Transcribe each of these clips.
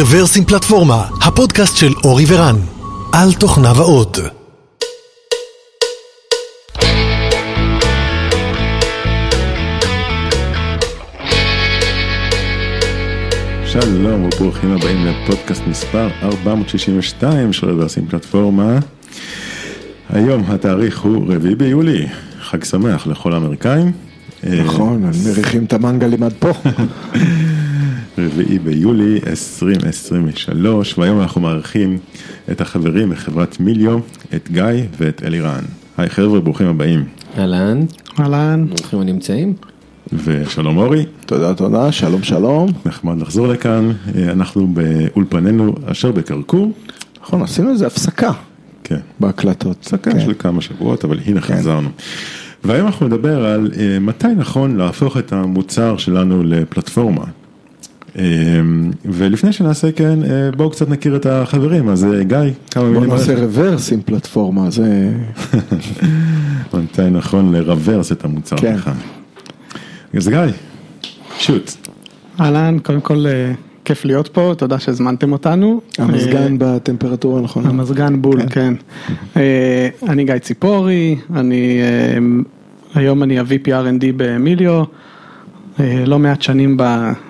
רוורסים פלטפורמה, הפודקאסט של אורי ורן, על תוכניו האות. שלום וברוכים הבאים לפודקאסט מספר 462 של רוורסים פלטפורמה. היום התאריך הוא רביעי ביולי, חג שמח לכל האמריקאים. נכון, מריחים את המנגלים עד פה. רביעי ביולי 2023, והיום אנחנו מארחים את החברים מחברת מיליו, את גיא ואת אלירן. היי חבר'ה, ברוכים הבאים. אהלן, אהלן. ברוכים הנמצאים. ושלום אורי, תודה, תודה, שלום, שלום. נחמד לחזור לכאן. אנחנו באולפנינו אשר בקרקור. נכון, עשינו איזה הפסקה כן, בהקלטות. הפסקה כן. של כמה שבועות, אבל הנה חזרנו. והיום אנחנו נדבר על אה, מתי נכון להפוך את המוצר שלנו לפלטפורמה. אה, ולפני שנעשה כן, אה, בואו קצת נכיר את החברים, אז אה, גיא, כמה מילים נעשה עליך. רוורס עם פלטפורמה, זה... מתי נכון לרוורס את המוצר כן. שלך. אז גיא, שוט. אהלן, קודם כל אה, כיף להיות פה, תודה שהזמנתם אותנו. המזגן בטמפרטורה הנכונה. המזגן בול, כן. אה, אני גיא ציפורי, אני, היום אני ה-VP R&D במיליו, לא מעט שנים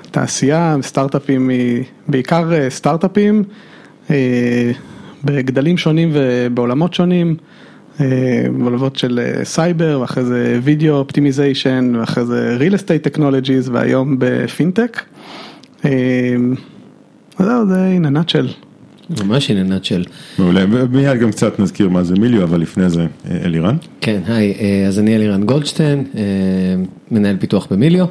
בתעשייה, סטארט-אפים, מ- בעיקר אה, סטארט-אפים, אה, בגדלים שונים ובעולמות שונים. אה, בעולמות של אה, סייבר ואחרי זה וידאו optimization ואחרי זה real estate technologies והיום בפינטק. אה, זהו זה in a nutshell. ממש in a nutshell. מעולה, ומיד גם קצת נזכיר מה זה מיליו, אבל לפני זה אה, אלירן. כן, היי, אה, אז אני אלירן גולדשטיין, אה, מנהל פיתוח במיליו.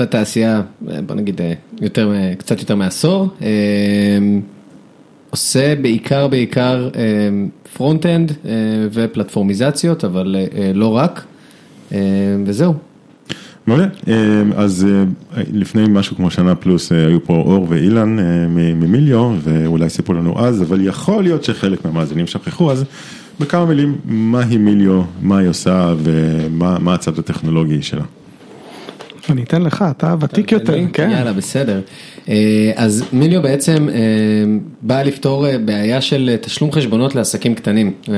אה, בתעשייה, אה, בוא נגיד, אה, יותר, מ- קצת יותר מעשור. אה, עושה בעיקר בעיקר front-end ופלטפורמיזציות, אבל אה, אה, לא רק. אה, וזהו. מעולה, אה, אז אה, לפני משהו כמו שנה פלוס אה, היו פה אור ואילן אה, ממיליו, ואולי סיפרו לנו אז, אבל יכול להיות שחלק מהמאזינים שכחו, אז בכמה מילים, מהי מיליו, מה היא עושה ומה מה הצד הטכנולוגי שלה. אני אתן לך, אתה ותיק יותר, כן. יאללה, בסדר. אה, אז מיליו בעצם אה, באה לפתור אה, בעיה של אה, תשלום חשבונות לעסקים קטנים. אה,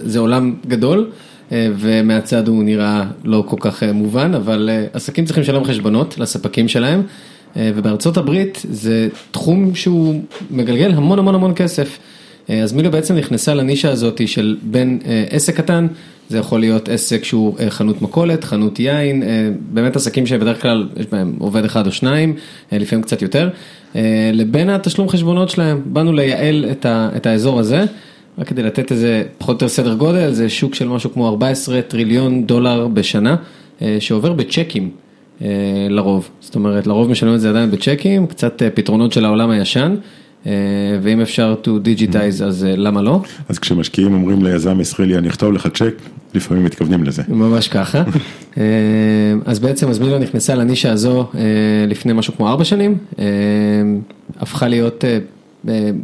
זה עולם גדול. אה, ומהצד הוא נראה לא כל כך אה, מובן, אבל אה, עסקים צריכים לשלם חשבונות לספקים שלהם, אה, ובארצות הברית זה תחום שהוא מגלגל המון המון המון כסף. אה, אז מיליו בעצם נכנסה לנישה הזאת של בין אה, עסק קטן, זה יכול להיות עסק שהוא אה, חנות מכולת, חנות יין, אה, באמת עסקים שבדרך כלל יש בהם עובד אחד או שניים, אה, לפעמים קצת יותר, לבין התשלום חשבונות שלהם, באנו לייעל את, ה, את האזור הזה, רק כדי לתת איזה פחות או יותר סדר גודל, זה שוק של משהו כמו 14 טריליון דולר בשנה, שעובר בצ'קים. לרוב, זאת אומרת לרוב משלמים את זה עדיין בצ'קים, קצת פתרונות של העולם הישן, ואם אפשר to digitize אז למה לא? אז כשמשקיעים אומרים ליזם ישראלי, אני אכתוב לך צ'ק, לפעמים מתכוונים לזה. ממש ככה. אה, אז בעצם אז מיליון נכנסה לנישה הזו אה, לפני משהו כמו ארבע שנים, אה, הפכה להיות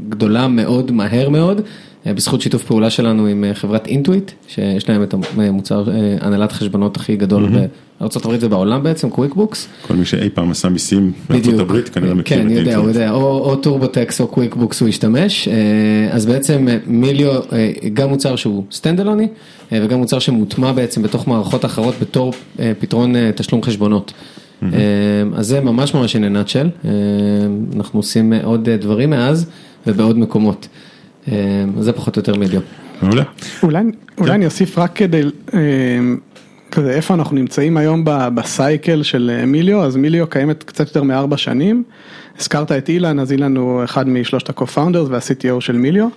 גדולה מאוד, מהר מאוד, בזכות שיתוף פעולה שלנו עם אה, חברת אינטואיט, שיש להם את המוצר אה, הנהלת חשבונות הכי גדול בארה"ב ובעולם בעצם, קוויקבוקס. כל מי שאי פעם עשה מיסים הברית, כנראה מכיר כן, את יודע, הוא אינטואיט. יודע, או, או טורבוטקס או קוויקבוקס הוא ישתמש, אה, אז בעצם אה, מיליו אה, גם מוצר שהוא standalone-י אה, וגם מוצר שמוטמע בעצם בתוך מערכות אחרות בתור אה, פתרון אה, תשלום חשבונות. אה, אז זה ממש ממש nutshell, אה, אנחנו עושים אה, עוד אה, דברים מאז ובעוד מקומות, אה, זה פחות או יותר מיליו. מעולה. אולי, אולי אני אוסיף רק כדי, אה, כזה איפה אנחנו נמצאים היום בסייקל של אה, מיליו, אז מיליו קיימת קצת יותר מארבע שנים. הזכרת את אילן, אז אילן הוא אחד משלושת ה-co-founders וה-CTO של מיליו.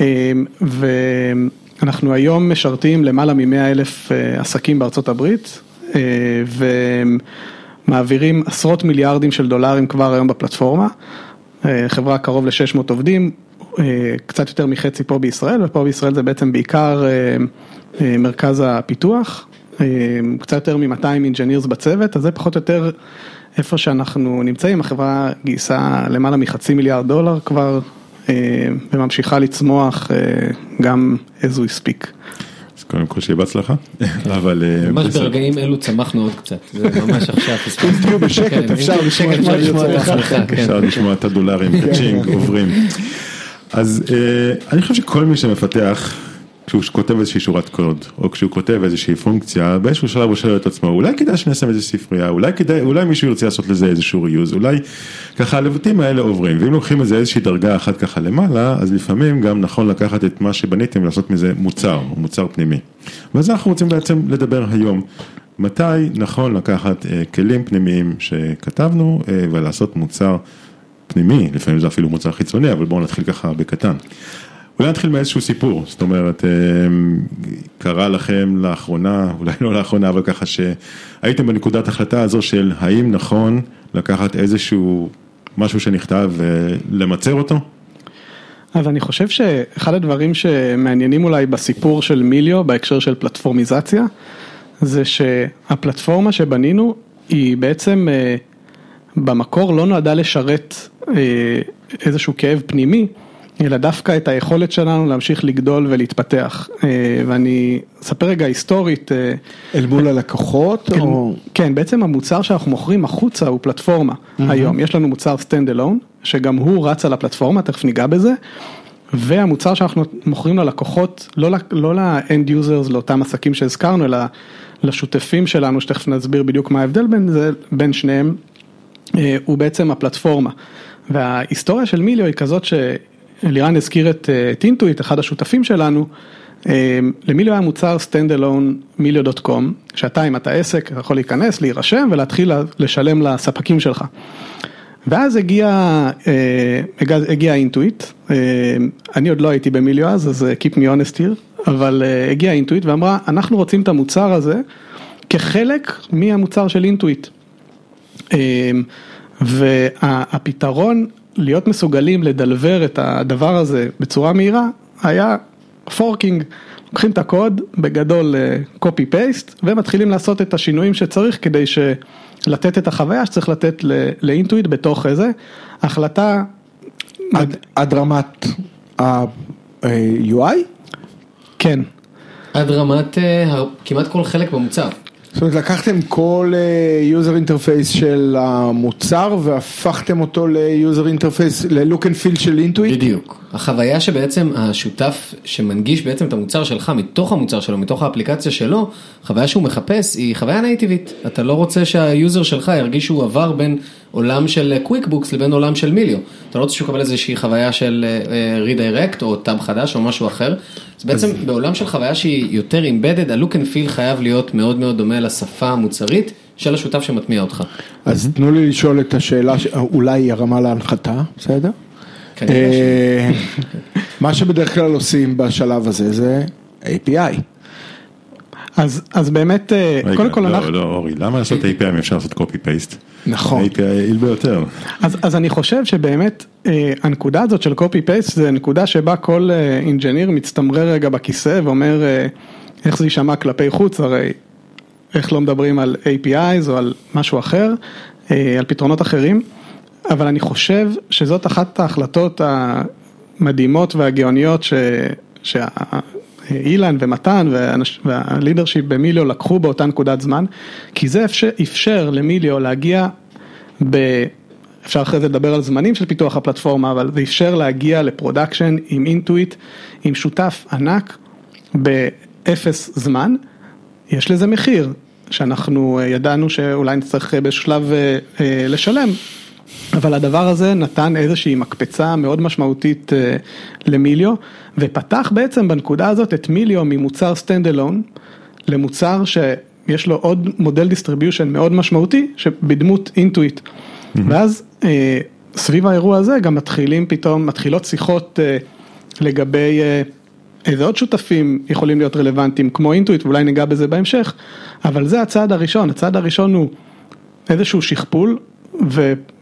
אה, ואנחנו היום משרתים למעלה מ-100 אלף אה, עסקים בארצות הברית, אה, ומעבירים עשרות מיליארדים של דולרים כבר היום בפלטפורמה. אה, חברה קרוב ל-600 עובדים, אה, קצת יותר מחצי פה בישראל, ופה בישראל זה בעצם בעיקר אה, אה, מרכז הפיתוח, אה, קצת יותר מ-200 engineers בצוות, אז זה פחות או יותר איפה שאנחנו נמצאים, החברה גייסה למעלה מחצי מיליארד דולר כבר, אה, וממשיכה לצמוח אה, גם as we speak. אז קודם כל שיהיה בהצלחה, אבל... אה, ממש. ברגעים אלו צמחנו עוד קצת, זה ממש עכשיו פספסת. אם תהיו בשקט, כן, אפשר תהיו לשמוע את אפשר לשמוע כן. אפשר לשמוע את הדולרים, את ה-ching עוברים. אז אה, אני חושב שכל מי שמפתח, כשהוא כותב איזושהי שורת קוד, או כשהוא כותב איזושהי פונקציה, באיזשהו שלב הוא שואל את עצמו, אולי כדאי שנסיים איזה ספרייה, אולי כדאי, אולי מישהו ירצה לעשות לזה איזשהו ריוז, אולי ככה הלבטים האלה עוברים, ואם לוקחים את זה איזושהי דרגה אחת ככה למעלה, אז לפעמים גם נכון לקחת את מה שבניתם ולעשות מזה מוצר, או מוצר פנימי. ועל אנחנו רוצים בעצם לדבר היום. מתי נכון לקחת אה, כלים פנימיים שכתבנו אה, ולעשות מוצר פנימי, לפעמים זה אפילו מוצר חיצוני, אבל בואו נתחיל ככה בקטן. אולי נתחיל מאיזשהו סיפור, זאת אומרת, אה, קרה לכם לאחרונה, אולי לא לאחרונה, אבל ככה שהייתם בנקודת החלטה הזו של האם נכון לקחת איזשהו משהו שנכתב ולמצר אותו? אז אני חושב שאחד הדברים שמעניינים אולי בסיפור של מיליו בהקשר של פלטפורמיזציה, זה שהפלטפורמה שבנינו היא בעצם אה, במקור לא נועדה לשרת אה, איזשהו כאב פנימי, אלא דווקא את היכולת שלנו להמשיך לגדול ולהתפתח. אה, ואני אספר רגע היסטורית. אה, אל מול הלקוחות כן, או... כן, בעצם המוצר שאנחנו מוכרים החוצה הוא פלטפורמה היום, יש לנו מוצר stand alone, שגם הוא רץ על הפלטפורמה, תכף ניגע בזה, והמוצר שאנחנו מוכרים ללקוחות, לא, לא ל-end users, לאותם עסקים שהזכרנו, אלא לשותפים שלנו, שתכף נסביר בדיוק מה ההבדל בין זה, בין שניהם, הוא בעצם הפלטפורמה. וההיסטוריה של מיליו היא כזאת שאלירן הזכיר את אה, את אינטואיט, אחד השותפים שלנו, אה, למיליו היה מוצר stand-alone milio.com, שאתה אם אתה עסק, אתה יכול להיכנס, להירשם ולהתחיל לשלם לספקים שלך. ואז הגיע, אה, הגיע, אינטואיט, אה, אני עוד לא הייתי במיליו אז, אז אה, keep me honest here, אבל אה, הגיע אינטואיט ואמרה, אנחנו רוצים את המוצר הזה כחלק מהמוצר של אינטואיט. אה, והפתרון להיות מסוגלים לדלבר את הדבר הזה בצורה מהירה היה פורקינג, לוקחים את הקוד בגדול copy paste ומתחילים לעשות את השינויים שצריך כדי לתת את החוויה שצריך לתת לאינטואיט בתוך איזה החלטה. עד- עד רמת ה-UI? כן, עד רמת אה, כמעט כל חלק במוצר. זאת אומרת לקחתם כל אה, user interface של המוצר והפכתם אותו ל-user interface, ל-look and feel של אינטואיט? בדיוק. החוויה שבעצם השותף שמנגיש בעצם את המוצר שלך מתוך המוצר שלו, מתוך האפליקציה שלו, חוויה שהוא מחפש היא חוויה native-ית. אתה לא רוצה שה-user שלך ירגיש שהוא עבר בין עולם של קוויק בוקס לבין עולם של מיליו. אתה לא רוצה שהוא יקבל איזושהי חוויה של רידיירקט או טאב חדש או משהו אחר. אז בעצם בעולם של חוויה שהיא יותר אימבדד, ה-look and feel חייב להיות מאוד מאוד דומה לשפה המוצרית של השותף שמטמיע אותך. אז תנו לי לשאול את השאלה, ש- אולי היא הרמה להנחתה, בסדר? אה, מה שבדרך כלל עושים בשלב הזה זה API. אז, אז באמת, אה, רגע, קודם כל לא, אנחנו, לא, אורי, למה לעשות API אם אפשר לעשות copy paste? נכון. API יעיל ביותר. אז, אז אני חושב שבאמת אה, הנקודה הזאת של copy paste זה נקודה שבה כל אה, אינג'יניר מצטמרר רגע בכיסא ואומר אה, איך זה יישמע כלפי חוץ, הרי איך לא מדברים על APIs או על משהו אחר, אה, על פתרונות אחרים, אבל אני חושב שזאת אחת ההחלטות המדהימות והגאוניות ש... שה... אילן ומתן והלידרשיפ במיליו לקחו באותה נקודת זמן, כי זה אפשר, אפשר למיליו להגיע ב... אפשר אחרי זה לדבר על זמנים של פיתוח הפלטפורמה, אבל זה אפשר להגיע ל-production עם אינטואיט, עם שותף ענק, באפס זמן. יש לזה מחיר, שאנחנו אה, ידענו שאולי נצטרך אה, באיזשהו שלב אה, אה, לשלם, אבל הדבר הזה נתן איזושהי מקפצה מאוד משמעותית אה, למיליו, ופתח בעצם בנקודה הזאת את מיליו ממוצר stand alone למוצר שיש לו עוד מודל distribution מאוד משמעותי, שבדמות אינטואיט. ואז אה, סביב האירוע הזה גם מתחילים פתאום, מתחילות שיחות אה, לגבי איזה עוד שותפים יכולים להיות רלוונטיים, כמו אינטואיט, ואולי ניגע בזה בהמשך, אבל זה הצעד הראשון, הצעד הראשון הוא איזשהו שכפול,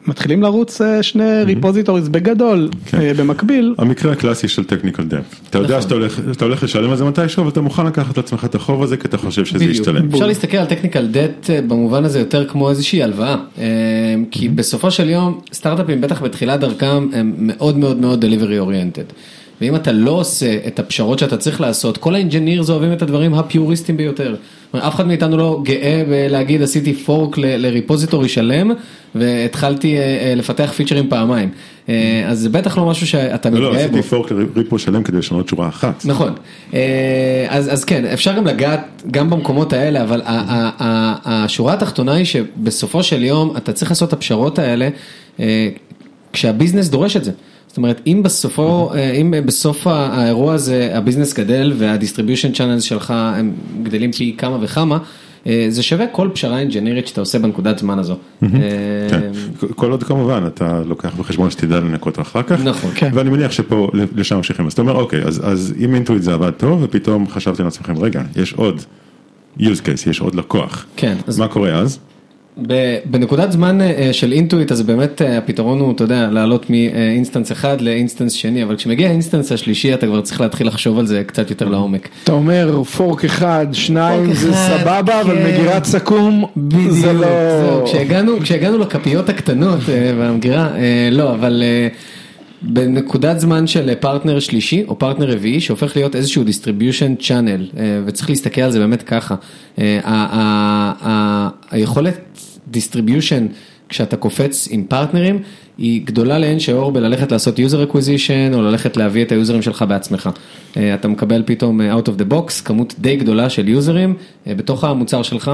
ומתחילים לרוץ אה, שני repositories בגדול, אה, במקביל. המקרה הקלאסי של technical debt. אתה יודע שאתה הולך, שאתה הולך לשלם על זה מתישהו, אבל אתה מוכן לקחת לעצמך את החוב הזה, כי אתה חושב שזה. ישתלם. אפשר להסתכל על technical debt במובן הזה יותר כמו איזושהי הלוואה, אה, כי בסופו של יום סטארט-אפים בטח בתחילת דרכם הם מאוד מאוד מאוד delivery oriented. ואם אתה לא עושה את הפשרות שאתה צריך לעשות, כל ה-engineers אוהבים את הדברים הפיוריסטיים ביותר. אף אחד מאיתנו לא גאה בלהגיד עשיתי fork ל-repository שלם, והתחלתי אה, אה, לפתח פיצ'רים פעמיים. אה, אז זה בטח לא משהו שאתה לא, לא, מתגאה בו. עשיתי fork ל-repo שלם כדי לשנות שורה אחת. נכון, אז, כן, אפשר גם לגעת גם במקומות האלה, אבל השורה התחתונה היא שבסופו של יום אתה צריך לעשות את הפשרות האלה כשה business דורש את זה. זאת אומרת, אם בסופו, אם בסוף האירוע הזה ה business גדל וה distribution channels שלך הם גדלים פי כמה וכמה, זה שווה כל פשרה engineering ית שאתה עושה בנקודת זמן הזו. אה, כן. כל עוד כמובן אתה לוקח בחשבון שתדע לנקות אחר כך. נכון. כן. ואני מניח שפה לשם ממשיכים. אז אתה אומר אוקיי, אז, אז אם אינטואיט זה עבד טוב ופתאום חשבתם לעצמכם רגע, יש עוד use case, יש עוד לקוח. כן, מה קורה אז? בנקודת זמן אה, של אינטואיט אז באמת אה, הפתרון הוא, אתה יודע, לעלות מ instance אחד ל instance שני, אבל כשמגיע ה instance השלישי אתה כבר צריך להתחיל לחשוב על זה קצת יותר לעומק. אתה אומר fork אחד, שניים זה סבבה, אבל כן. מגירת סכו"ם זה לא... כשהגענו, לכפיות הקטנות אה, והמגירה, לא, אבל בנקודת זמן של פרטנר שלישי או פרטנר רביעי שהופך להיות איזשהו distribution channel וצריך להסתכל על זה באמת ככה. היכולת distribution כשאתה קופץ עם פרטנרים היא גדולה לאין שיעור בללכת לעשות user acquisition או ללכת להביא את ה user ים שלך בעצמך. אה, אתה מקבל פתאום אה, out of the box כמות די גדולה של user ים אה, בתוך המוצר שלך.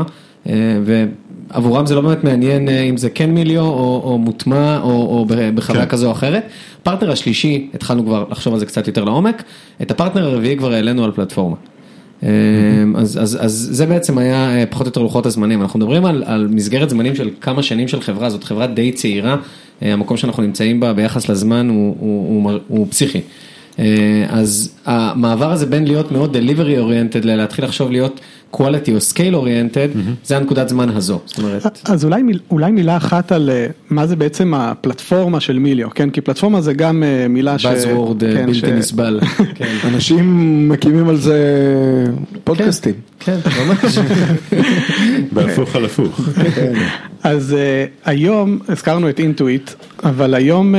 ועבורם זה לא באמת מעניין אם זה כן מיליו או, או מוטמע או, או בחוויה כן. כזו או אחרת. פרטנר השלישי, התחלנו כבר לחשוב על זה קצת יותר לעומק, את הפרטנר הרביעי כבר העלינו על פלטפורמה. אה, אז, אז, אז זה בעצם היה אה, פחות או יותר לוחות הזמנים, אנחנו מדברים על, על מסגרת זמנים של כמה שנים של חברה, זאת חברה די צעירה, אה, המקום שאנחנו נמצאים בה ביחס לזמן הוא, הוא, הוא, הוא פסיכי. אה, אז המעבר הזה בין להיות מאוד delivery oriented ללהתחיל לחשוב להיות quality או scale oriented, זה הנקודת זמן הזו, זאת אומרת, אז אולי, מיל- אולי מילה אחת על אה, מה זה בעצם הפלטפורמה של מיליו, כן? כי פלטפורמה זה גם אה, מילה ש... buzzword כן, בלתי ש- נסבל. כן. אנשים מקימים על זה פודקאסטים. כן, ממש. בהפוך על הפוך. אז uh, היום הזכרנו את אינטואיט, אבל היום uh,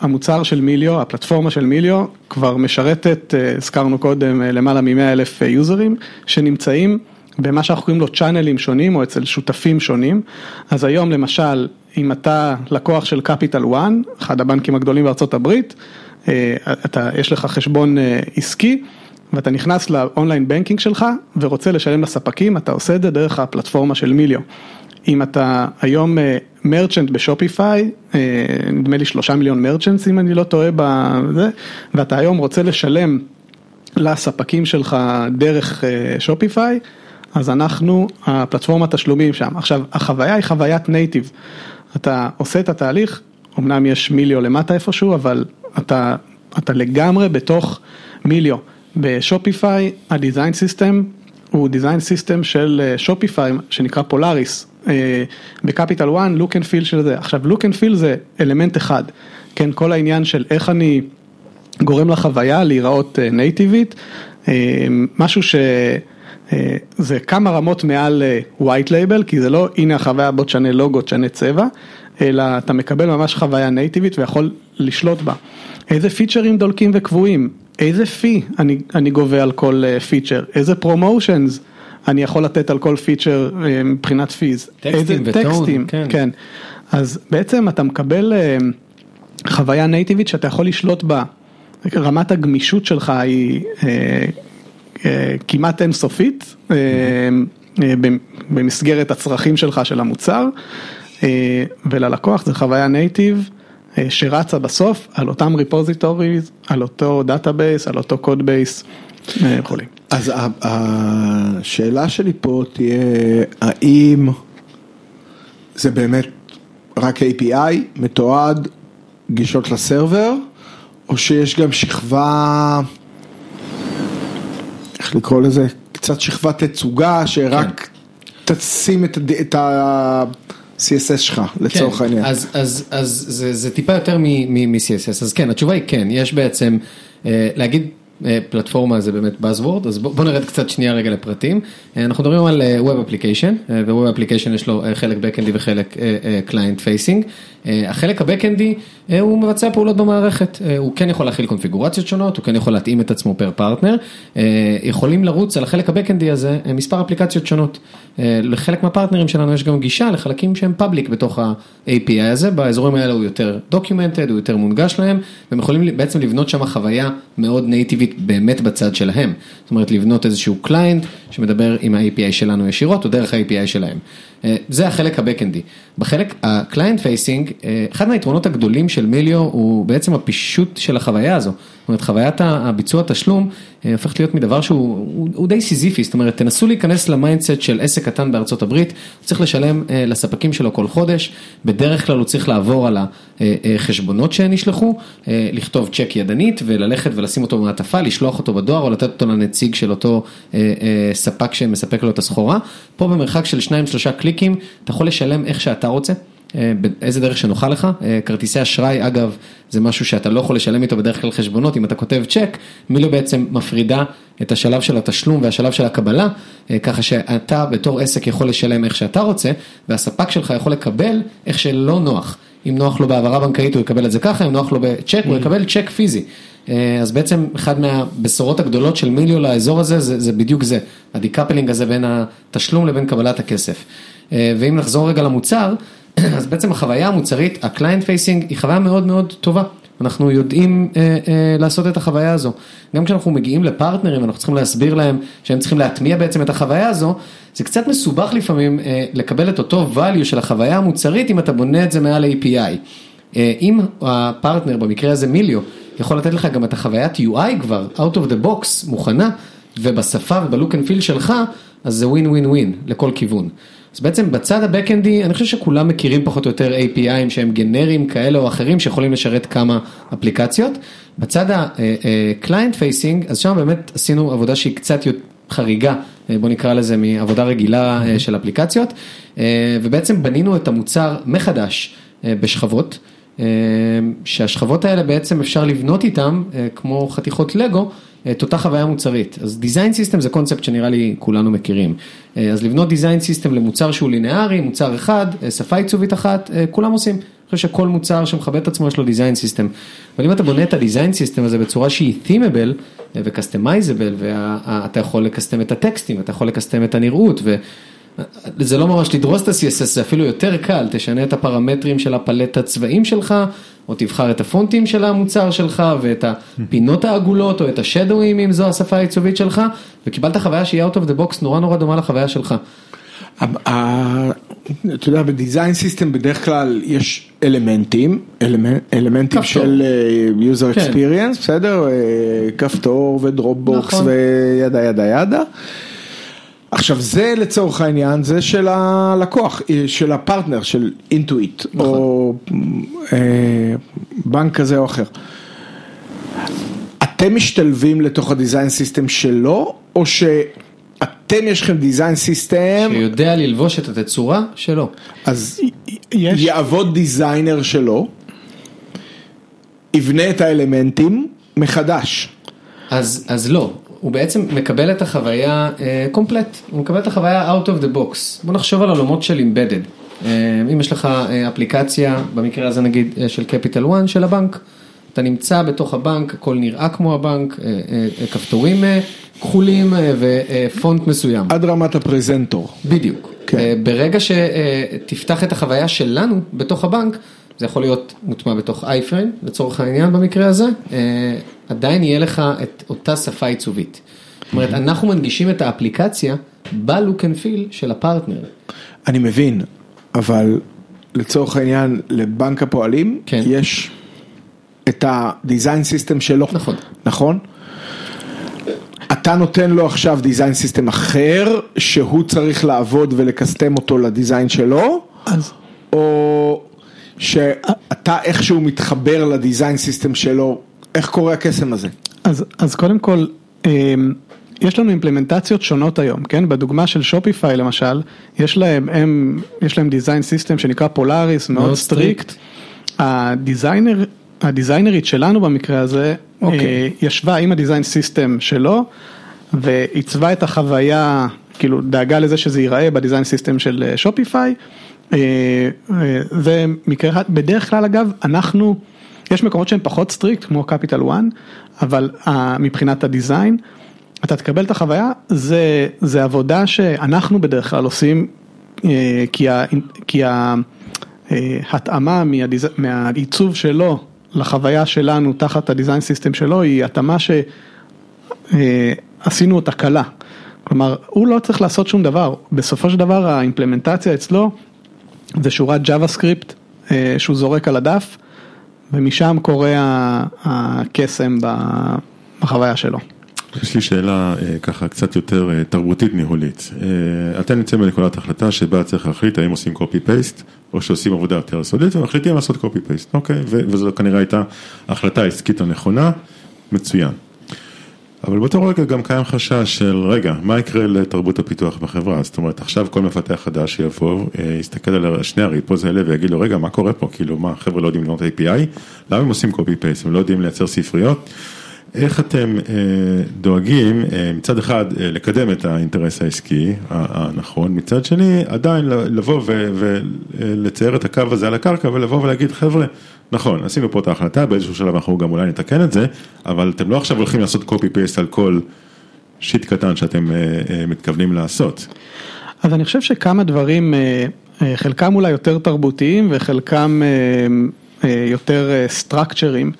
המוצר של מיליו, הפלטפורמה של מיליו, כבר משרתת, uh, הזכרנו קודם, למעלה מ-100 אלף user ים, שנמצאים במה שאנחנו קוראים לו channel ים שונים, או אצל שותפים שונים. אז היום למשל, אם אתה לקוח של Capital One, אחד הבנקים הגדולים בארצות הברית, אתה, יש לך חשבון עסקי. ואתה נכנס ל online banking שלך ורוצה לשלם לספקים, אתה עושה את זה דרך הפלטפורמה של Melio. אם אתה היום merchant ב Shopify, אה, נדמה לי שלושה מיליון merchants אם אני לא טועה בזה, ואתה היום רוצה לשלם לספקים שלך דרך אה, Shopify, אז אנחנו הפלטפורמת תשלומים שם. עכשיו, החוויה היא חוויית native. אתה עושה את התהליך, אמנם יש Melio למטה איפשהו, אבל אתה, אתה לגמרי בתוך Melio. ב Shopify ה design system הוא design system של Shopify שנקרא Polaris. ב Capital One look and feel של זה. עכשיו look and feel זה אלמנט אחד, כן, כל העניין של איך אני גורם לחוויה להיראות native ית, משהו ש... זה כמה רמות מעל white label, כי זה לא הנה החוויה בוא תשנה לוגו, תשנה צבע, אלא אתה מקבל ממש חוויה native ית ויכול לשלוט בה. איזה feature ים דולקים וקבועים, איזה fee אני, אני גובה על כל feature, איזה promotions אני יכול לתת על כל feature מבחינת fees, טקסטים איזה וטון, טקסטים, כן. כן. אז בעצם אתה מקבל חוויה native ית שאתה יכול לשלוט בה, רמת הגמישות שלך היא כמעט אינסופית במסגרת הצרכים שלך של המוצר, וללקוח זה חוויה native. שרצה בסוף על אותם repositories, על אותו database, על אותו code base וכולי. אז השאלה שלי פה תהיה, האם זה באמת רק API, מתועד, גישות לסרבר, או שיש גם שכבה, איך לקרוא לזה, קצת שכבת תצוגה, שרק כן. תשים את, את ה... CSS שלך לצורך כן, העניין. אז, אז, אז זה, זה טיפה יותר מ-CSS, אז כן, התשובה היא כן, יש בעצם, אה, להגיד אה, פלטפורמה זה באמת Buzzword, אז בוא, בוא נרד קצת שנייה רגע לפרטים. אה, אנחנו מדברים על Web Application, ו-Web Application יש לו חלק Backend י וחלק Client Facing. אה, החלק ה backend י אה, הוא מבצע פעולות במערכת, אה, הוא כן יכול להכיל קונפיגורציות שונות, הוא כן יכול להתאים את עצמו פר פרטנר, יכולים לרוץ על החלק ה backend י הזה מספר אפליקציות שונות. לחלק מהפרטנרים שלנו יש גם גישה לחלקים שהם public בתוך ה-API הזה, באזורים האלה הוא יותר documented, הוא יותר מונגש להם, והם יכולים בעצם לבנות שם חוויה מאוד native ית באמת בצד שלהם. זאת אומרת לבנות איזשהו client שמדבר עם ה-API שלנו ישירות או דרך ה-API שלהם. זה החלק ה backend י. בחלק ה-client facing, אחד מהיתרונות הגדולים של Melio הוא בעצם הפישוט של החוויה הזו. זאת אומרת, חוויית הביצוע תשלום הופכת להיות מדבר שהוא די סיזיפי, זאת אומרת, תנסו להיכנס ל mindset של עסק קטן בארצות הברית, הוא צריך לשלם לספקים שלו כל חודש, בדרך כלל הוא צריך לעבור על החשבונות שנשלחו, לכתוב צ'ק ידנית וללכת ולשים אותו במעטפה, לשלוח אותו בדואר או לתת אותו לנציג של אותו ספק שמספק לו את הסחורה. פה במרחק של שניים שלושה קליקים, אתה יכול לשלם איך שאתה רוצה. באיזה דרך שנוחה לך, כרטיסי אשראי אגב זה משהו שאתה לא יכול לשלם איתו בדרך כלל חשבונות, אם אתה כותב צ'ק, מיליו בעצם מפרידה את השלב של התשלום והשלב של הקבלה, ככה שאתה בתור עסק יכול לשלם איך שאתה רוצה, והספק שלך יכול לקבל איך שלו נוח, אם נוח לו בהעברה בנקאית הוא יקבל את זה ככה, אם נוח לו בצ'ק הוא יקבל צ'ק פיזי. אז בעצם אחד מהבשורות הגדולות של Melio לאזור הזה, זה, זה בדיוק זה, ה decoupling הזה בין התשלום לבין קבלת הכסף. ואם נחזור רגע למוצר, אז בעצם החוויה המוצרית, ה-client facing, היא חוויה מאוד מאוד טובה. אנחנו יודעים אה, אה, לעשות את החוויה הזו. גם כשאנחנו מגיעים לפרטנרים, אנחנו צריכים להסביר להם שהם צריכים להטמיע בעצם את החוויה הזו, זה קצת מסובך לפעמים אה, לקבל את אותו value של החוויה המוצרית אם אתה בונה את זה מעל API. אה, אם הפרטנר, במקרה הזה Melio, יכול לתת לך גם את החוויית UI כבר, out of the box, מוכנה, ובשפה וב look and feel שלך, אז זה ווין ווין ווין לכל כיוון. אז בעצם בצד ה backend י, אני חושב שכולם מכירים פחות או יותר API ים שהם גנריים כאלה או אחרים שיכולים לשרת כמה אפליקציות. בצד ה-client facing, אז שם באמת עשינו עבודה שהיא קצת חריגה, בוא נקרא לזה מעבודה רגילה של אפליקציות, ובעצם בנינו את המוצר מחדש בשכבות. שהשכבות האלה בעצם אפשר לבנות איתם כמו חתיכות לגו את אותה חוויה מוצרית. אז design system זה קונספט שנראה לי כולנו מכירים. אז לבנות design system למוצר שהוא לינארי, מוצר אחד, שפה עיצובית אחת, כולם עושים. אני חושב שכל מוצר שמכבד את עצמו יש לו design system. אבל אם אתה בונה את ה design system הזה בצורה שהיא themable ו customizable, ואתה יכול לקסטם את הטקסטים, אתה יכול לקסטם את הנראות. זה לא ממש לדרוס את ה-CSS, זה אפילו יותר קל, תשנה את הפרמטרים של פלטת הצבעים שלך, או תבחר את הפונטים של המוצר שלך, ואת הפינות העגולות, או את ה shadow ים, אם זו השפה העיצובית שלך, וקיבלת חוויה שהיא out of the box נורא נורא דומה לחוויה שלך. אתה יודע, ב design system בדרך כלל יש אלמנטים, אלמנטים של user experience, בסדר? כפתור ו drop box ו yada yada yada. עכשיו זה לצורך העניין, זה של הלקוח, של הפרטנר, של Intuit, או בנק כזה או אחר. אתם משתלבים לתוך ה design system שלו, או שאתם יש לכם design system? שיודע ללבוש את התצורה שלו. אז יעבוד דיזיינר שלו, יבנה את האלמנטים מחדש. אז לא. הוא בעצם מקבל את החוויה קומפלט, הוא מקבל את החוויה out of the box. בוא נחשוב על עולמות של embedded. אם יש לך אפליקציה, במקרה הזה נגיד של capital one של הבנק, אתה נמצא בתוך הבנק, הכל נראה כמו הבנק, כפתורים כחולים ופונט מסוים. עד רמת הפרזנטור. בדיוק. ברגע שתפתח את החוויה שלנו בתוך הבנק, זה יכול להיות מוטמע בתוך iframe, לצורך העניין במקרה הזה, עדיין יהיה לך את אותה שפה עיצובית. זאת אומרת, אנחנו מנגישים את האפליקציה ב look and feel של הפרטנר. אני מבין, אבל לצורך העניין לבנק הפועלים, כן. יש את ה design system שלו. נכון. נכון? אתה נותן לו עכשיו design system אחר, שהוא צריך לעבוד ולקסטם אותו ל design שלו, אז או שאתה איכשהו מתחבר ל design system שלו, איך קורה הקסם הזה? אז, אז קודם כל, יש לנו אימפלמנטציות שונות היום, כן? בדוגמה של Shopify למשל, יש להם, הם, יש להם design system שנקרא Polaris, מאוד strict. ה designer, הדיזיינרית שלנו במקרה הזה, אוקיי. ישבה עם ה design system שלו, ועיצבה את החוויה, כאילו דאגה לזה שזה ייראה ב design system של Shopify. זה מקרה בדרך כלל אגב, אנחנו, יש מקומות שהם פחות strict, כמו Capital 1, אבל מבחינת ה design, אתה תקבל את החוויה, זה, זה עבודה שאנחנו בדרך כלל עושים, כי, ה, כי ההתאמה מהדיז, מהעיצוב שלו לחוויה שלנו תחת ה design system שלו, היא התאמה שעשינו אותה קלה. כלומר, הוא לא צריך לעשות שום דבר, בסופו של דבר האימפלמנטציה אצלו זה שורת script שהוא זורק על הדף ומשם קורה הקסם בחוויה שלו. יש לי שאלה ככה קצת יותר תרבותית ניהולית. אתם נמצאים בנקודת החלטה שבה צריך להחליט האם עושים פייסט או שעושים עבודה יותר סודית ומחליטים לעשות פייסט, אוקיי? וזו כנראה הייתה החלטה העסקית הנכונה, מצוין. אבל באותו רגע גם קיים חשש של רגע, מה יקרה לתרבות הפיתוח בחברה? זאת אומרת, עכשיו כל מפתח חדש שיבוא, יסתכל על שני הריפוז האלה ויגיד לו, רגע, מה קורה פה? כאילו, מה, חבר'ה לא יודעים לבנות API? למה הם עושים פייסט? הם לא יודעים לייצר ספריות? איך אתם דואגים מצד אחד לקדם את האינטרס העסקי הנכון, מצד שני עדיין לבוא ולצייר את הקו הזה על הקרקע ולבוא ולהגיד חבר'ה, נכון, עשינו פה את ההחלטה, באיזשהו שלב אנחנו גם אולי נתקן את זה, אבל אתם לא עכשיו הולכים לעשות קופי פייסט על כל שיט קטן שאתם מתכוונים לעשות. אז אני חושב שכמה דברים, חלקם אולי יותר תרבותיים וחלקם יותר סטרקצ'רים.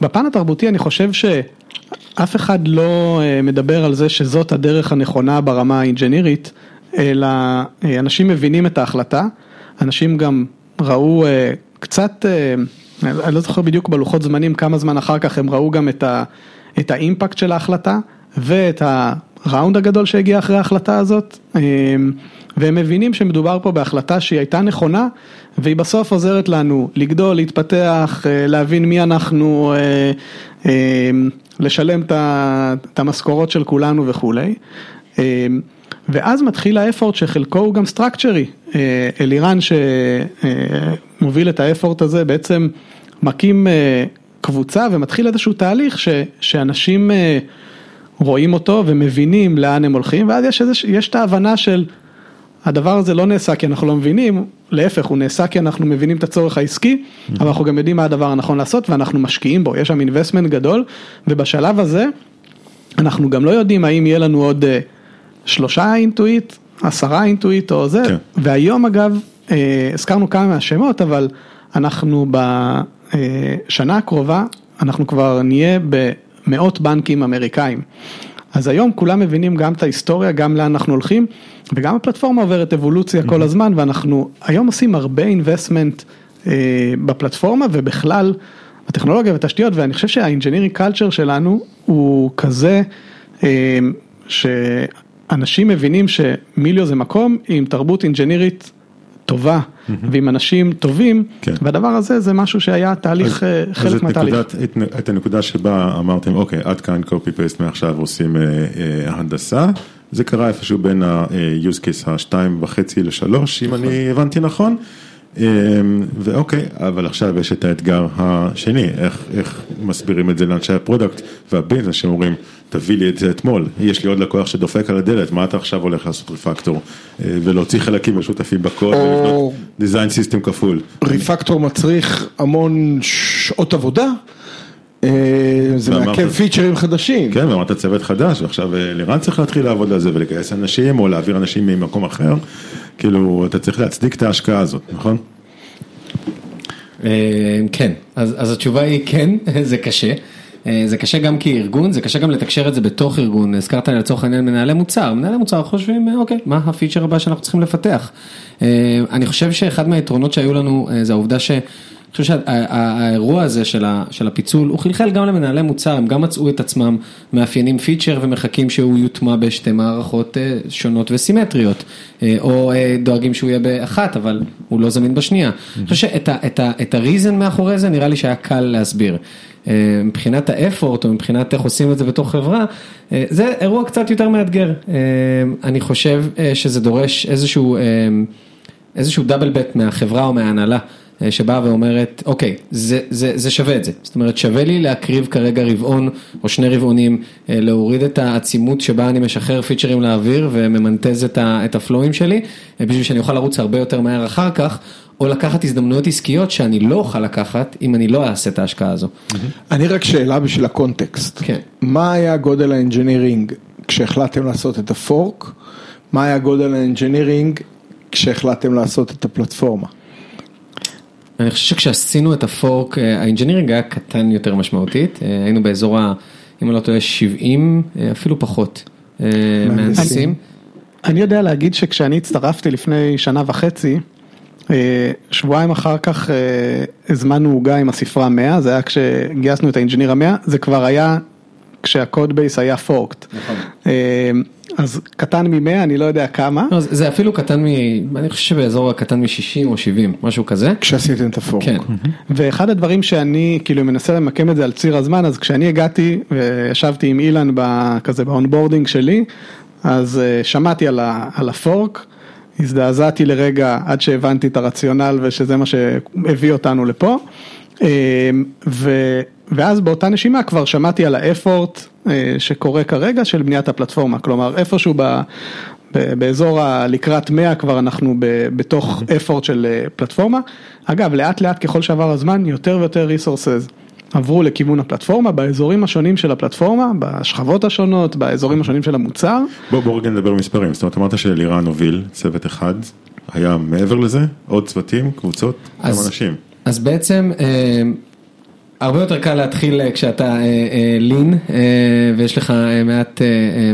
בפן התרבותי אני חושב שאף אחד לא מדבר על זה שזאת הדרך הנכונה ברמה האינג'ינירית, אלא אנשים מבינים את ההחלטה, אנשים גם ראו קצת, אני לא זוכר בדיוק בלוחות זמנים כמה זמן אחר כך הם ראו גם את האימפקט של ההחלטה ואת הראונד הגדול שהגיע אחרי ההחלטה הזאת. והם מבינים שמדובר פה בהחלטה שהיא הייתה נכונה והיא בסוף עוזרת לנו לגדול, להתפתח, להבין מי אנחנו, לשלם את המשכורות של כולנו וכולי. ואז מתחיל האפורט שחלקו הוא גם סטרקצ'רי, אלירן שמוביל את האפורט הזה בעצם מקים קבוצה ומתחיל איזשהו תהליך ש, שאנשים רואים אותו ומבינים לאן הם הולכים ואז יש, איזוש, יש את ההבנה של הדבר הזה לא נעשה כי אנחנו לא מבינים, להפך הוא נעשה כי אנחנו מבינים את הצורך העסקי, אבל אנחנו גם יודעים מה הדבר הנכון לעשות ואנחנו משקיעים בו, יש שם אינבסטמנט גדול ובשלב הזה אנחנו גם לא יודעים האם יהיה לנו עוד שלושה אינטואיט, עשרה אינטואיט או זה, כן. והיום אגב, הזכרנו כמה מהשמות, אבל אנחנו בשנה הקרובה, אנחנו כבר נהיה במאות בנקים אמריקאים. אז היום כולם מבינים גם את ההיסטוריה, גם לאן אנחנו הולכים, וגם הפלטפורמה עוברת אבולוציה כל הזמן, ואנחנו היום עושים הרבה אינבסטמנט בפלטפורמה ובכלל בטכנולוגיה ותשתיות, ואני חושב שהאינג'ינירי קלצ'ר שלנו הוא כזה, ש... אנשים מבינים שמיליו זה מקום עם תרבות אינג'ינירית טובה mm-hmm. ועם אנשים טובים, כן. והדבר הזה זה משהו שהיה תהליך, אז, חלק אז מהתהליך. אז את, את הנקודה שבה אמרתם, אוקיי, עד כאן copy paste מעכשיו עושים אה, אה, הנדסה, זה קרה איפשהו בין ה-use case השתיים וחצי לשלוש, אם אני הבנתי נכון. ואוקיי, אבל עכשיו יש את האתגר השני, איך, איך מסבירים את זה לאנשי ה product וה business שאומרים, תביא לי את זה אתמול, יש לי עוד לקוח שדופק על הדלת, מה אתה עכשיו הולך לעשות refactor ולהוציא חלקים משותפים בקוד ולבנות דיזיין סיסטם כפול. ריפקטור מצריך המון שעות עבודה. זה מעכב פיצ'רים חדשים. כן, ואמרת צוות חדש, ועכשיו לירן צריך להתחיל לעבוד על זה ולגייס אנשים או להעביר אנשים ממקום אחר, כאילו אתה צריך להצדיק את ההשקעה הזאת, נכון? כן, אז, אז התשובה היא כן, זה קשה. זה קשה גם כארגון, זה קשה גם לתקשר את זה בתוך ארגון, הזכרת לצורך העניין מנהלי מוצר, מנהלי מוצר חושבים אוקיי, מה הפיצ'ר הבא שאנחנו צריכים לפתח. אני חושב שאחד מהיתרונות שהיו לנו זה העובדה ש... אני חושב שהאירוע הזה של הפיצול הוא חלחל גם למנהלי מוצר, הם גם מצאו את עצמם מאפיינים פיצ'ר ומחכים שהוא יוטמע בשתי מערכות שונות וסימטריות, או דואגים שהוא יהיה באחת אבל הוא לא זמין בשנייה. אני חושב שאת הריזן מאחורי זה נראה לי שהיה קל להסביר. מבחינת האפורט או מבחינת איך עושים את זה בתוך חברה, זה אירוע קצת יותר מאתגר. אני חושב שזה דורש איזשהו, איזשהו דאבל בט מהחברה או מההנהלה. שבאה ואומרת, אוקיי, זה, זה, זה שווה את זה. זאת אומרת, שווה לי להקריב כרגע רבעון או שני רבעונים, להוריד את העצימות שבה אני משחרר פיצ'רים לאוויר וממנטז את, ה, את הפלואים שלי, בשביל שאני אוכל לרוץ הרבה יותר מהר אחר כך. או לקחת הזדמנויות עסקיות שאני לא אוכל לקחת אם אני לא אעשה את ההשקעה הזו. אני רק שאלה בשביל הקונטקסט. כן. מה היה גודל ה engineering כשהחלטתם לעשות את ה fork? מה היה גודל ה engineering כשהחלטתם לעשות את הפלטפורמה? אני חושב שכשעשינו את ה fork, ה engineering היה קטן יותר משמעותית, היינו באזור ה... אם אני לא טועה, 70, אפילו פחות, מהנדסים. אני יודע להגיד שכשאני הצטרפתי לפני שנה וחצי, שבועיים אחר כך הזמנו עוגה עם הספרה 100, זה היה כשגייסנו את ה engineer המאה, זה כבר היה כשה code base היה forked. אז קטן מ-100, אני לא יודע כמה. זה אפילו קטן מ... אני חושב שבאזור הקטן מ-60 או 70, משהו כזה. כשעשיתם את ה fork. כן. ואחד הדברים שאני כאילו מנסה למקם את זה על ציר הזמן, אז כשאני הגעתי וישבתי עם אילן כזה ב onboarding שלי, אז שמעתי על ה fork. הזדעזעתי לרגע עד שהבנתי את הרציונל ושזה מה שהביא אותנו לפה. ו, ואז באותה נשימה כבר שמעתי על האפורט שקורה כרגע של בניית הפלטפורמה, כלומר איפשהו ב, ב, באזור הלקראת 100 כבר אנחנו ב, בתוך אפורט של פלטפורמה. אגב, לאט לאט ככל שעבר הזמן יותר ויותר resources. עברו לכיוון הפלטפורמה, באזורים השונים של הפלטפורמה, בשכבות השונות, באזורים השונים של המוצר. בוא, בוא רגע נדבר במספרים, זאת אומרת אמרת שאלירן הוביל צוות אחד, היה מעבר לזה, עוד צוותים, קבוצות, כמה אנשים. אז בעצם הרבה יותר קל להתחיל כשאתה lean ויש לך מעט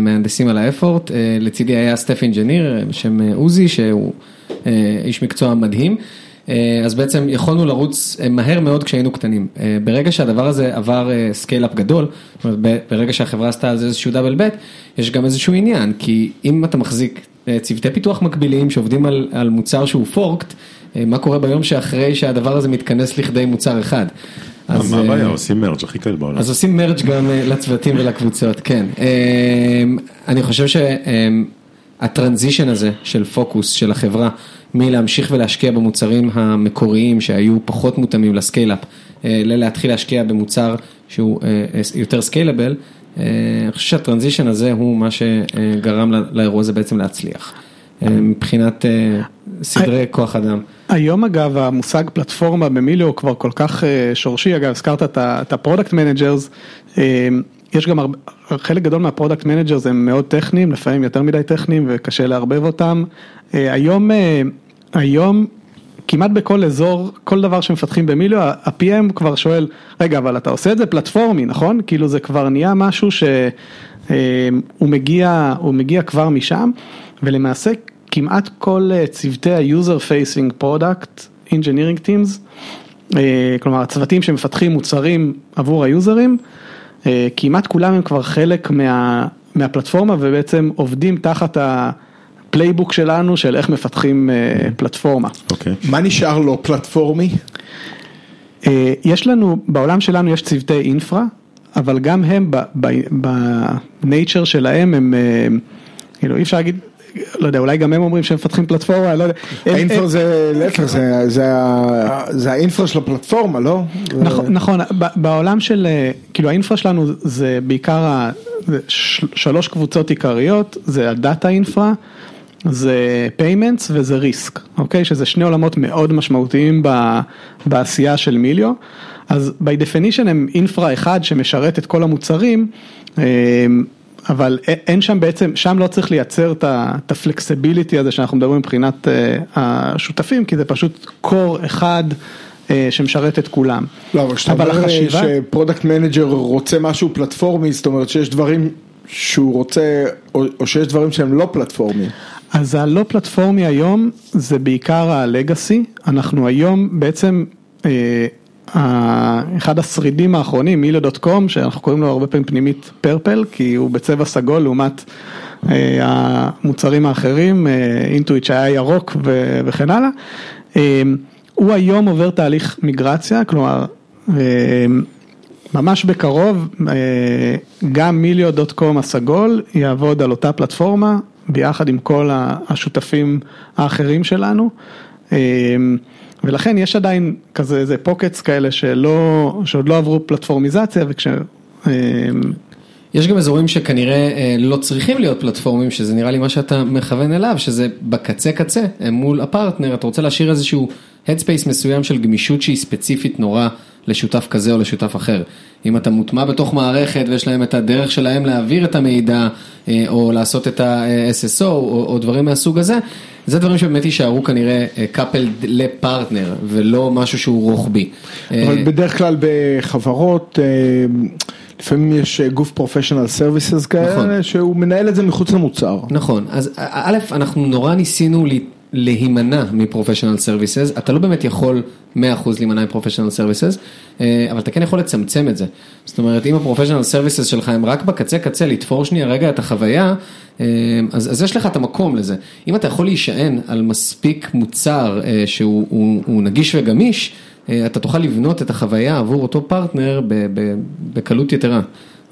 מהנדסים על ה effort, לצידי היה staff engineer בשם עוזי שהוא איש מקצוע מדהים. אז בעצם יכולנו לרוץ מהר מאוד כשהיינו קטנים. ברגע שהדבר הזה עבר scale-up גדול, ברגע שהחברה עשתה על זה איזשהו double bet, יש גם איזשהו עניין, כי אם אתה מחזיק צוותי פיתוח מקבילים שעובדים על, על מוצר שהוא forked, מה קורה ביום שאחרי שהדבר הזה מתכנס לכדי מוצר אחד. אז, מה הבעיה? עושים merge הכי קל בעולם. אז עושים merge גם לצוותים ולקבוצות, כן. אני חושב שה transition הזה של פוקוס של החברה, מלהמשיך ולהשקיע במוצרים המקוריים שהיו פחות מותאמים ל scale-up, ללהתחיל להשקיע במוצר שהוא יותר scalable, אני חושב שה transition הזה הוא מה שגרם לאירוע הזה בעצם להצליח, מבחינת סדרי כוח אדם. היום אגב המושג פלטפורמה ב Melio הוא כבר כל כך שורשי, אגב הזכרת את ה product managers, יש גם הרבה, חלק גדול מה product managers הם מאוד טכניים, לפעמים יותר מדי טכניים וקשה לערבב אותם, היום, היום כמעט בכל אזור, כל דבר שמפתחים במיליו, ה-PM כבר שואל, רגע אבל אתה עושה את זה platform-י נכון? כאילו זה כבר נהיה משהו שהוא מגיע, הוא מגיע כבר משם ולמעשה כמעט כל צוותי ה-user facing product engineering teams, כלומר הצוותים שמפתחים מוצרים עבור היוזרים, כמעט כולם הם כבר חלק מה, מהפלטפורמה ובעצם עובדים תחת ה playbook שלנו של איך מפתחים פלטפורמה. אוקיי. מה נשאר לא פלטפורמי? יש לנו, בעולם שלנו יש צוותי אינפרה, אבל גם הם בנייצ'ר שלהם הם, כאילו אי אפשר להגיד, לא יודע, אולי גם הם אומרים שהם מפתחים פלטפורמה, לא יודע. האינפרה זה להפך, זה האינפרה של הפלטפורמה, לא? נכון, בעולם של, כאילו האינפרה שלנו זה בעיקר שלוש קבוצות עיקריות, זה הדאטה אינפרה, זה payments וזה risk, אוקיי? שזה שני עולמות מאוד משמעותיים בעשייה של מיליו, אז by definition הם infra אחד שמשרת את כל המוצרים, אבל אין שם בעצם, שם לא צריך לייצר את ה flexibility הזה שאנחנו מדברים מבחינת השותפים, כי זה פשוט core אחד שמשרת את כולם. לא, אבל כשאתה אומר ש product manager רוצה משהו platform-י, זאת אומרת שיש דברים שהוא רוצה, או שיש דברים שהם לא פלטפורמי. אז הלא פלטפורמי היום זה בעיקר הלגאסי, אנחנו היום בעצם אחד השרידים האחרונים, מיליו.קום, שאנחנו קוראים לו הרבה פעמים פנימית פרפל, כי הוא בצבע סגול לעומת המוצרים האחרים, אינטואיט שהיה ירוק וכן הלאה, הוא היום עובר תהליך מיגרציה, כלומר ממש בקרוב גם מיליו.קום הסגול יעבוד על אותה פלטפורמה ביחד עם כל השותפים האחרים שלנו. ולכן יש עדיין כזה איזה פוקטס כאלה שלא, שעוד לא עברו פלטפורמיזציה וכש... אה, יש גם אזורים שכנראה אה, לא צריכים להיות פלטפורמים, שזה נראה לי מה שאתה מכוון אליו, שזה בקצה קצה, מול הפרטנר, אתה רוצה להשאיר איזשהו headspace מסוים של גמישות שהיא ספציפית נורא לשותף כזה או לשותף אחר. אם אתה מוטמע בתוך מערכת ויש להם את הדרך שלהם להעביר את המידע, אה, או לעשות את ה-SSO, או, או דברים מהסוג הזה, זה דברים שבאמת יישארו כנראה coupled לפרטנר, ולא משהו שהוא רוחבי. אבל בדרך כלל בחברות... לפעמים יש גוף professional services כאלה, נכון. שהוא מנהל את זה מחוץ למוצר. נכון, אז א', אנחנו נורא ניסינו להימנע מ professional services, אתה לא באמת יכול 100% להימנע מ professional services, אבל אתה כן יכול לצמצם את זה. זאת אומרת, אם ה professional services שלך הם רק בקצה קצה לתפור שנייה רגע את החוויה, אז, אז יש לך את המקום לזה. אם אתה יכול להישען על מספיק מוצר שהוא הוא, הוא נגיש וגמיש, אתה תוכל לבנות את החוויה עבור אותו פרטנר בקלות יתרה.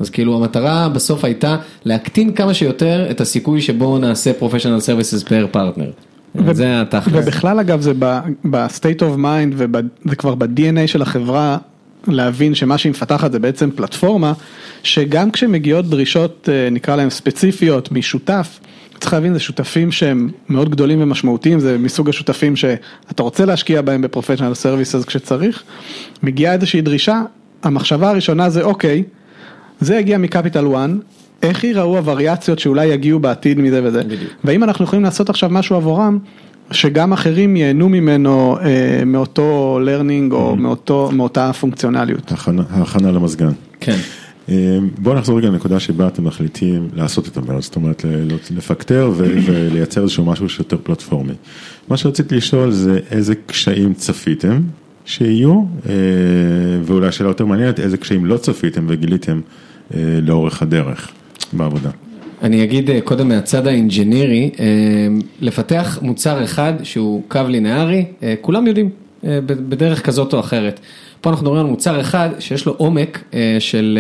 אז כאילו המטרה בסוף הייתה להקטין כמה שיותר את הסיכוי שבו נעשה professional services per partner. זה התכלס. ובכלל אגב זה ב-state of mind וזה כבר ב-DNA של החברה להבין שמה שהיא מפתחת זה בעצם פלטפורמה שגם כשמגיעות דרישות נקרא להם ספציפיות משותף. צריך להבין, זה שותפים שהם מאוד גדולים ומשמעותיים, זה מסוג השותפים שאתה רוצה להשקיע בהם בפרופשיונל סרוויסס כשצריך, מגיעה איזושהי דרישה, המחשבה הראשונה זה אוקיי, זה יגיע מקפיטל 1, איך ייראו הווריאציות שאולי יגיעו בעתיד מזה וזה, בדיוק. והאם אנחנו יכולים לעשות עכשיו משהו עבורם, שגם אחרים ייהנו ממנו אה, מאותו learning או mm-hmm. מאותו, מאותה פונקציונליות. הכנה, הכנה למזגן. כן. בואו נחזור רגע לנקודה שבה אתם מחליטים לעשות את המרד, זאת אומרת לפקטר ולייצר איזשהו משהו שיותר פלטפורמי. מה שרציתי לשאול זה איזה קשיים צפיתם שיהיו, ואולי שאלה יותר מעניינת, איזה קשיים לא צפיתם וגיליתם לאורך הדרך בעבודה. אני אגיד קודם מהצד האינג'ינירי, לפתח מוצר אחד שהוא קו לינארי, כולם יודעים בדרך כזאת או אחרת. פה אנחנו מדברים על מוצר אחד שיש לו עומק של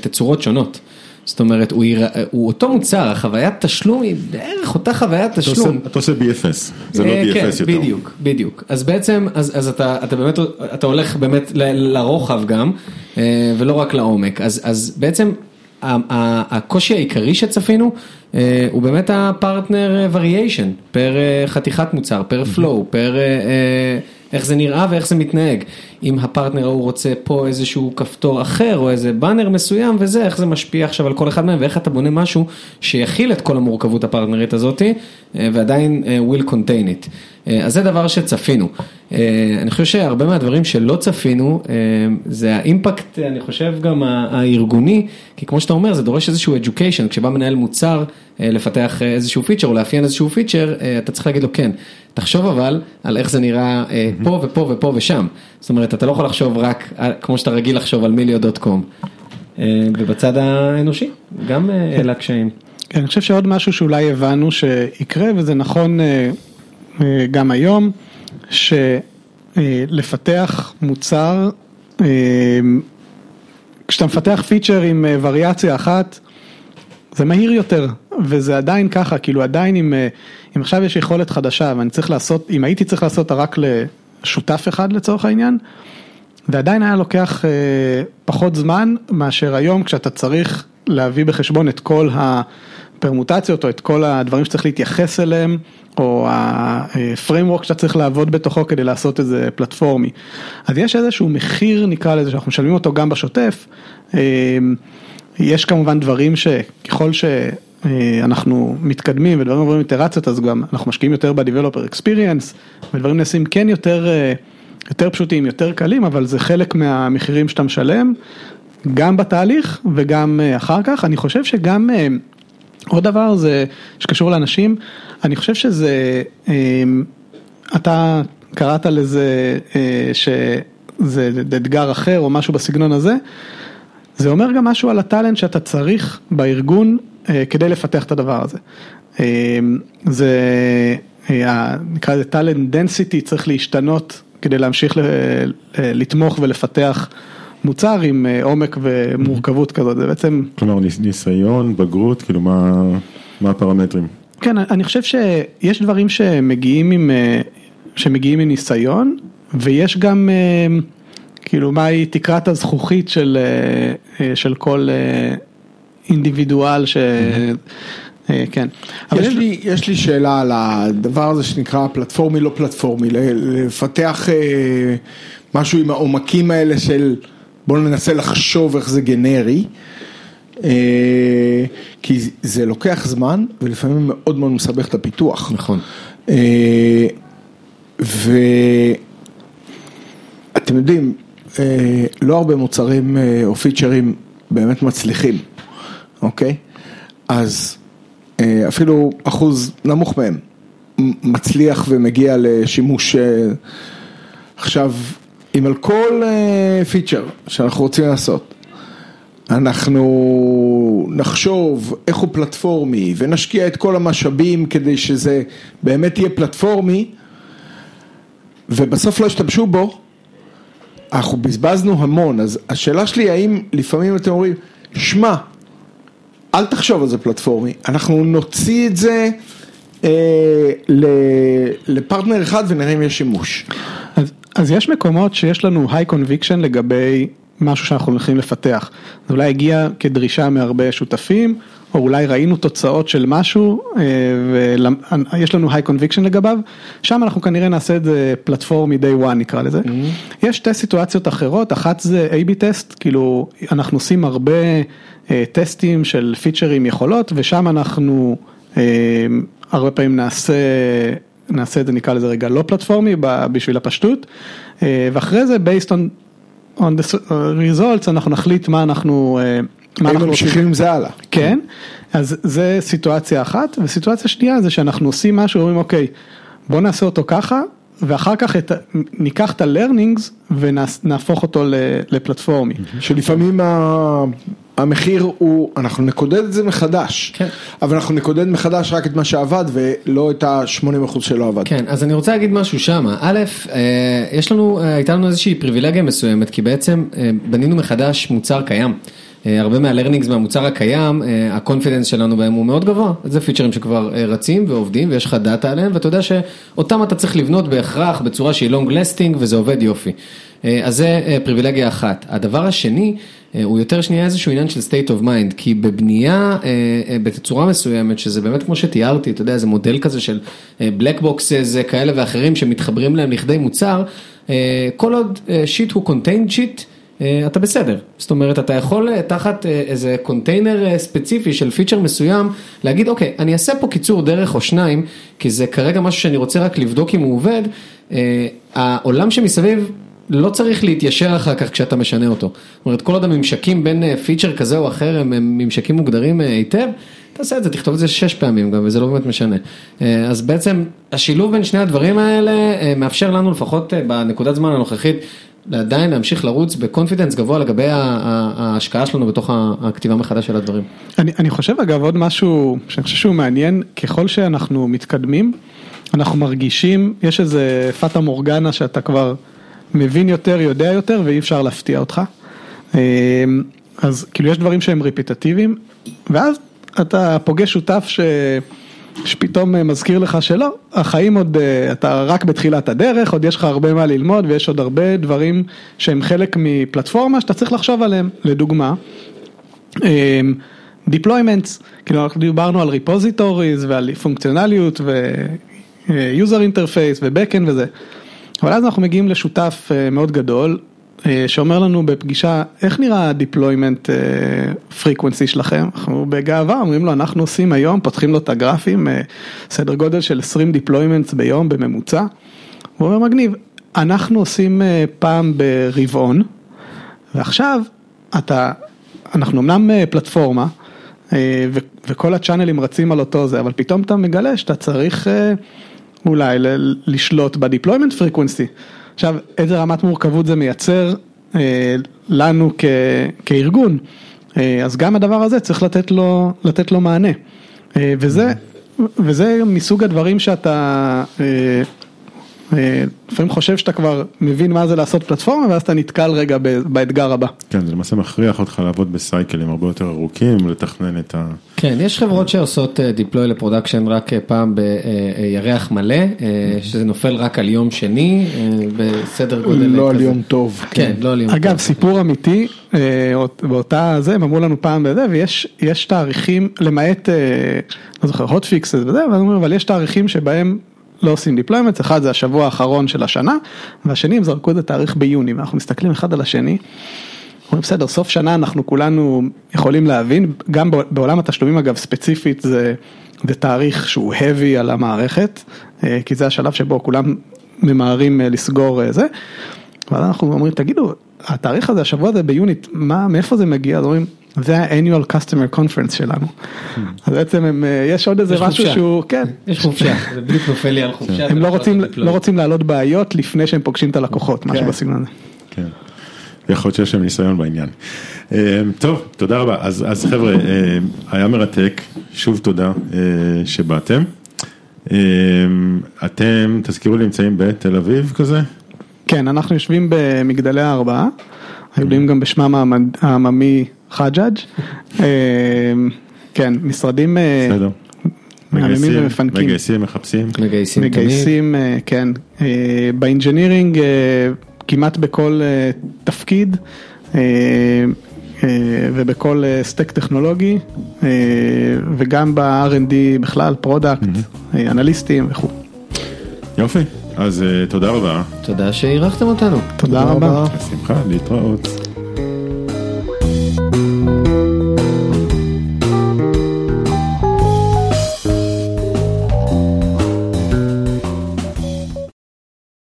תצורות שונות. זאת אומרת, הוא, יר... הוא אותו מוצר, החוויית תשלום היא בערך אותה חוויית תשלום. אתה עושה BFS, זה לא DFS כן, יותר. בדיוק, בדיוק. אז בעצם, אז, אז אתה, אתה באמת, אתה הולך באמת ל, לרוחב גם, ולא רק לעומק. אז, אז בעצם הקושי העיקרי שצפינו הוא באמת ה partner variation, per חתיכת מוצר, per flow, per איך זה נראה ואיך זה מתנהג. אם הפרטנר ההוא רוצה פה איזשהו כפתור אחר או איזה באנר מסוים וזה, איך זה משפיע עכשיו על כל אחד מהם ואיך אתה בונה משהו שיכיל את כל המורכבות הפרטנרית הזאתי ועדיין will contain it. אז זה דבר שצפינו. אני חושב שהרבה מהדברים שלא צפינו זה האימפקט, אני חושב גם הארגוני, כי כמו שאתה אומר זה דורש איזשהו education, כשבא מנהל מוצר לפתח איזשהו פיצ'ר או לאפיין איזשהו פיצ'ר, אתה צריך להגיד לו כן. תחשוב אבל על איך זה נראה פה ופה ופה ושם. זאת אומרת, אתה לא יכול לחשוב רק, כמו שאתה רגיל לחשוב על מיליו דוט קום. ובצד האנושי, גם אלה הקשיים. כן, אני חושב שעוד משהו שאולי הבנו שיקרה, וזה נכון גם היום, שלפתח מוצר, כשאתה מפתח פיצ'ר עם וריאציה אחת, זה מהיר יותר, וזה עדיין ככה, כאילו עדיין אם, אם עכשיו יש יכולת חדשה ואני צריך לעשות, אם הייתי צריך לעשות רק לשותף אחד לצורך העניין, ועדיין היה לוקח אה, פחות זמן מאשר היום כשאתה צריך להביא בחשבון את כל הפרמוטציות או את כל הדברים שצריך להתייחס אליהם, או ה-framework שאתה צריך לעבוד בתוכו כדי לעשות את זה פלטפורמי. אז יש איזשהו מחיר נקרא לזה שאנחנו משלמים אותו גם בשוטף. אה, יש כמובן דברים שככל שאנחנו מתקדמים ודברים עוברים איטרציות אז גם אנחנו משקיעים יותר ב-Developer Experience ודברים נעשים כן יותר, יותר פשוטים, יותר קלים, אבל זה חלק מהמחירים שאתה משלם, גם בתהליך וגם אחר כך. אני חושב שגם עוד דבר זה שקשור לאנשים, אני חושב שזה, אתה קראת לזה שזה אתגר אחר או משהו בסגנון הזה. זה אומר גם משהו על הטאלנט שאתה צריך בארגון כדי לפתח את הדבר הזה. זה נקרא לזה talent density צריך להשתנות כדי להמשיך לתמוך ולפתח מוצר עם עומק ומורכבות כזאת, זה בעצם... כלומר ניסיון, בגרות, כאילו מה, מה הפרמטרים? כן, אני חושב שיש דברים שמגיעים עם, שמגיעים מניסיון, ויש גם, כאילו, מהי תקרת הזכוכית של, של כל אינדיבידואל ש... כן. יש לי, יש לי שאלה על הדבר הזה שנקרא פלטפורמי לא פלטפורמי, לפתח משהו עם העומקים האלה של בואו ננסה לחשוב איך זה גנרי. כי זה לוקח זמן ולפעמים מאוד מאוד מסבך את הפיתוח. נכון. ואתם יודעים, לא הרבה מוצרים או פיצ'רים באמת מצליחים, אוקיי? אז אפילו אחוז נמוך מהם מצליח ומגיע לשימוש עכשיו, אם על כל פיצ'ר שאנחנו רוצים לעשות, אנחנו נחשוב איך הוא פלטפורמי ונשקיע את כל המשאבים כדי שזה באמת יהיה פלטפורמי ובסוף לא השתמשו בו, אנחנו בזבזנו המון, אז השאלה שלי האם לפעמים אתם אומרים, שמע, אל תחשוב על זה פלטפורמי, אנחנו נוציא את זה אה, לפרטנר אחד ונראה אם יש שימוש. אז, אז יש מקומות שיש לנו high conviction לגבי משהו שאנחנו הולכים לפתח, זה אולי הגיע כדרישה מהרבה שותפים, או אולי ראינו תוצאות של משהו ויש לנו high conviction לגביו, שם אנחנו כנראה נעשה את זה פלטפורמי day one נקרא לזה. Mm-hmm. יש שתי סיטואציות אחרות, אחת זה A-B טסט, כאילו אנחנו עושים הרבה טסטים של פיצ'רים יכולות ושם אנחנו הרבה פעמים נעשה, נעשה את זה נקרא לזה רגע לא פלטפורמי בשביל הפשטות, ואחרי זה based on on the results אנחנו נחליט מה אנחנו, מה אנחנו ממשיכים עם זה הלאה. כן, אז זה סיטואציה אחת, וסיטואציה שנייה זה שאנחנו עושים משהו, אומרים אוקיי, בוא נעשה אותו ככה, ואחר כך את, ניקח את ה-learnings ונהפוך אותו לפלטפורמי. שלפעמים המחיר הוא, אנחנו נקודד את זה מחדש, כן. אבל אנחנו נקודד מחדש רק את מה שעבד ולא את ה-80% שלא עבד. כן, אז אני רוצה להגיד משהו שמה, א', יש לנו, הייתה לנו איזושהי פריבילגיה מסוימת, כי בעצם בנינו מחדש מוצר קיים. הרבה מה learnings מהמוצר הקיים, ה confidence שלנו בהם הוא מאוד גבוה, זה פיצ'רים שכבר רצים ועובדים ויש לך דאטה עליהם ואתה יודע שאותם אתה צריך לבנות בהכרח בצורה שהיא long lasting וזה עובד יופי. אז זה פריבילגיה אחת. הדבר השני, הוא יותר שנייה איזשהו עניין של state of mind, כי בבנייה בתצורה מסוימת, שזה באמת כמו שתיארתי, אתה יודע, זה מודל כזה של black boxes כאלה ואחרים שמתחברים להם לכדי מוצר, כל עוד shit הוא contained shit, אתה בסדר, זאת אומרת אתה יכול תחת איזה קונטיינר ספציפי של פיצ'ר מסוים להגיד אוקיי אני אעשה פה קיצור דרך או שניים כי זה כרגע משהו שאני רוצה רק לבדוק אם הוא עובד, העולם שמסביב לא צריך להתיישר אחר כך כשאתה משנה אותו, זאת אומרת כל עוד הממשקים בין פיצ'ר כזה או אחר הם ממשקים מוגדרים היטב, תעשה את זה, תכתוב את זה שש פעמים גם וזה לא באמת משנה, אז בעצם השילוב בין שני הדברים האלה מאפשר לנו לפחות בנקודת זמן הנוכחית עדיין להמשיך לרוץ בקונפידנס גבוה לגבי ההשקעה שלנו בתוך הכתיבה מחדש של הדברים. אני, אני חושב אגב עוד משהו שאני חושב שהוא מעניין, ככל שאנחנו מתקדמים, אנחנו מרגישים, יש איזה פטה מורגנה שאתה כבר מבין יותר, יודע יותר ואי אפשר להפתיע אותך. אז כאילו יש דברים שהם ריפיטטיביים, ואז אתה פוגש שותף ש... שפתאום מזכיר לך שלא, החיים עוד, אתה רק בתחילת הדרך, עוד יש לך הרבה מה ללמוד ויש עוד הרבה דברים שהם חלק מפלטפורמה שאתה צריך לחשוב עליהם, לדוגמה, deployments, כאילו אנחנו דיברנו על repositories ועל פונקציונליות ו-user interface ו-backend וזה, אבל אז אנחנו מגיעים לשותף מאוד גדול, שאומר לנו בפגישה, איך נראה ה-deployment frequency שלכם? אנחנו בגאווה אומרים לו, אנחנו עושים היום, פותחים לו את הגרפים, סדר גודל של 20 deployments ביום בממוצע. הוא אומר, מגניב, אנחנו עושים פעם ברבעון, ועכשיו אתה, אנחנו אמנם פלטפורמה, וכל הצ'אנלים רצים על אותו זה, אבל פתאום אתה מגלה שאתה צריך אולי לשלוט ב-deployment frequency. עכשיו, איזה רמת מורכבות זה מייצר אה, לנו כ, כארגון, אה, אז גם הדבר הזה צריך לתת לו, לתת לו מענה. אה, וזה, וזה מסוג הדברים שאתה, אה, לפעמים חושב שאתה כבר מבין מה זה לעשות פלטפורמה ואז אתה נתקל רגע באתגר הבא. כן, זה למעשה מכריח אותך לעבוד ב cycle-ים הרבה יותר ארוכים, לתכנן את ה... כן, יש חברות שעושות deploy ל production רק פעם בירח מלא, שזה נופל רק על יום שני, בסדר גודל כזה. לא על יום טוב. כן, לא על יום טוב. אגב, סיפור אמיתי, באותה זה, הם אמרו לנו פעם בזה, ויש תאריכים, למעט, לא זוכר, hotfix וזה, אבל יש תאריכים שבהם לא עושים deployments, אחד זה השבוע האחרון של השנה, והשני הם זרקו את התאריך ביוני, ואנחנו מסתכלים אחד על השני, אומרים בסדר, סוף שנה אנחנו כולנו יכולים להבין, גם בעולם התשלומים אגב ספציפית זה, זה תאריך שהוא heavy על המערכת, כי זה השלב שבו כולם ממהרים לסגור זה, ואז אנחנו אומרים תגידו, התאריך הזה, השבוע הזה ביוני, מה, מאיפה זה מגיע? אז אומרים, זה ה-annual customer conference שלנו. אז בעצם יש עוד איזה משהו שהוא, כן. יש חופשה, זה בדיוק נופל לי על חופשה. הם לא רוצים להעלות בעיות לפני שהם פוגשים את הלקוחות, משהו בסגנון הזה. כן, יכול להיות שיש להם ניסיון בעניין. טוב, תודה רבה. אז חבר'ה, היה מרתק, שוב תודה שבאתם. אתם, תזכירו לי, נמצאים בתל אביב כזה? כן, אנחנו יושבים במגדלי הארבעה, הידועים גם בשמם העממי חג'אג', כן, משרדים מהממים ומפנקים. מגייסים, מחפשים? מגייסים. מגייסים, כן, ב engineering כמעט בכל תפקיד ובכל stack טכנולוגי וגם ב-R&D בכלל, product, אנליסטים וכו'. יופי, אז תודה רבה. תודה שאירחתם אותנו. תודה רבה. בשמחה, להתראות.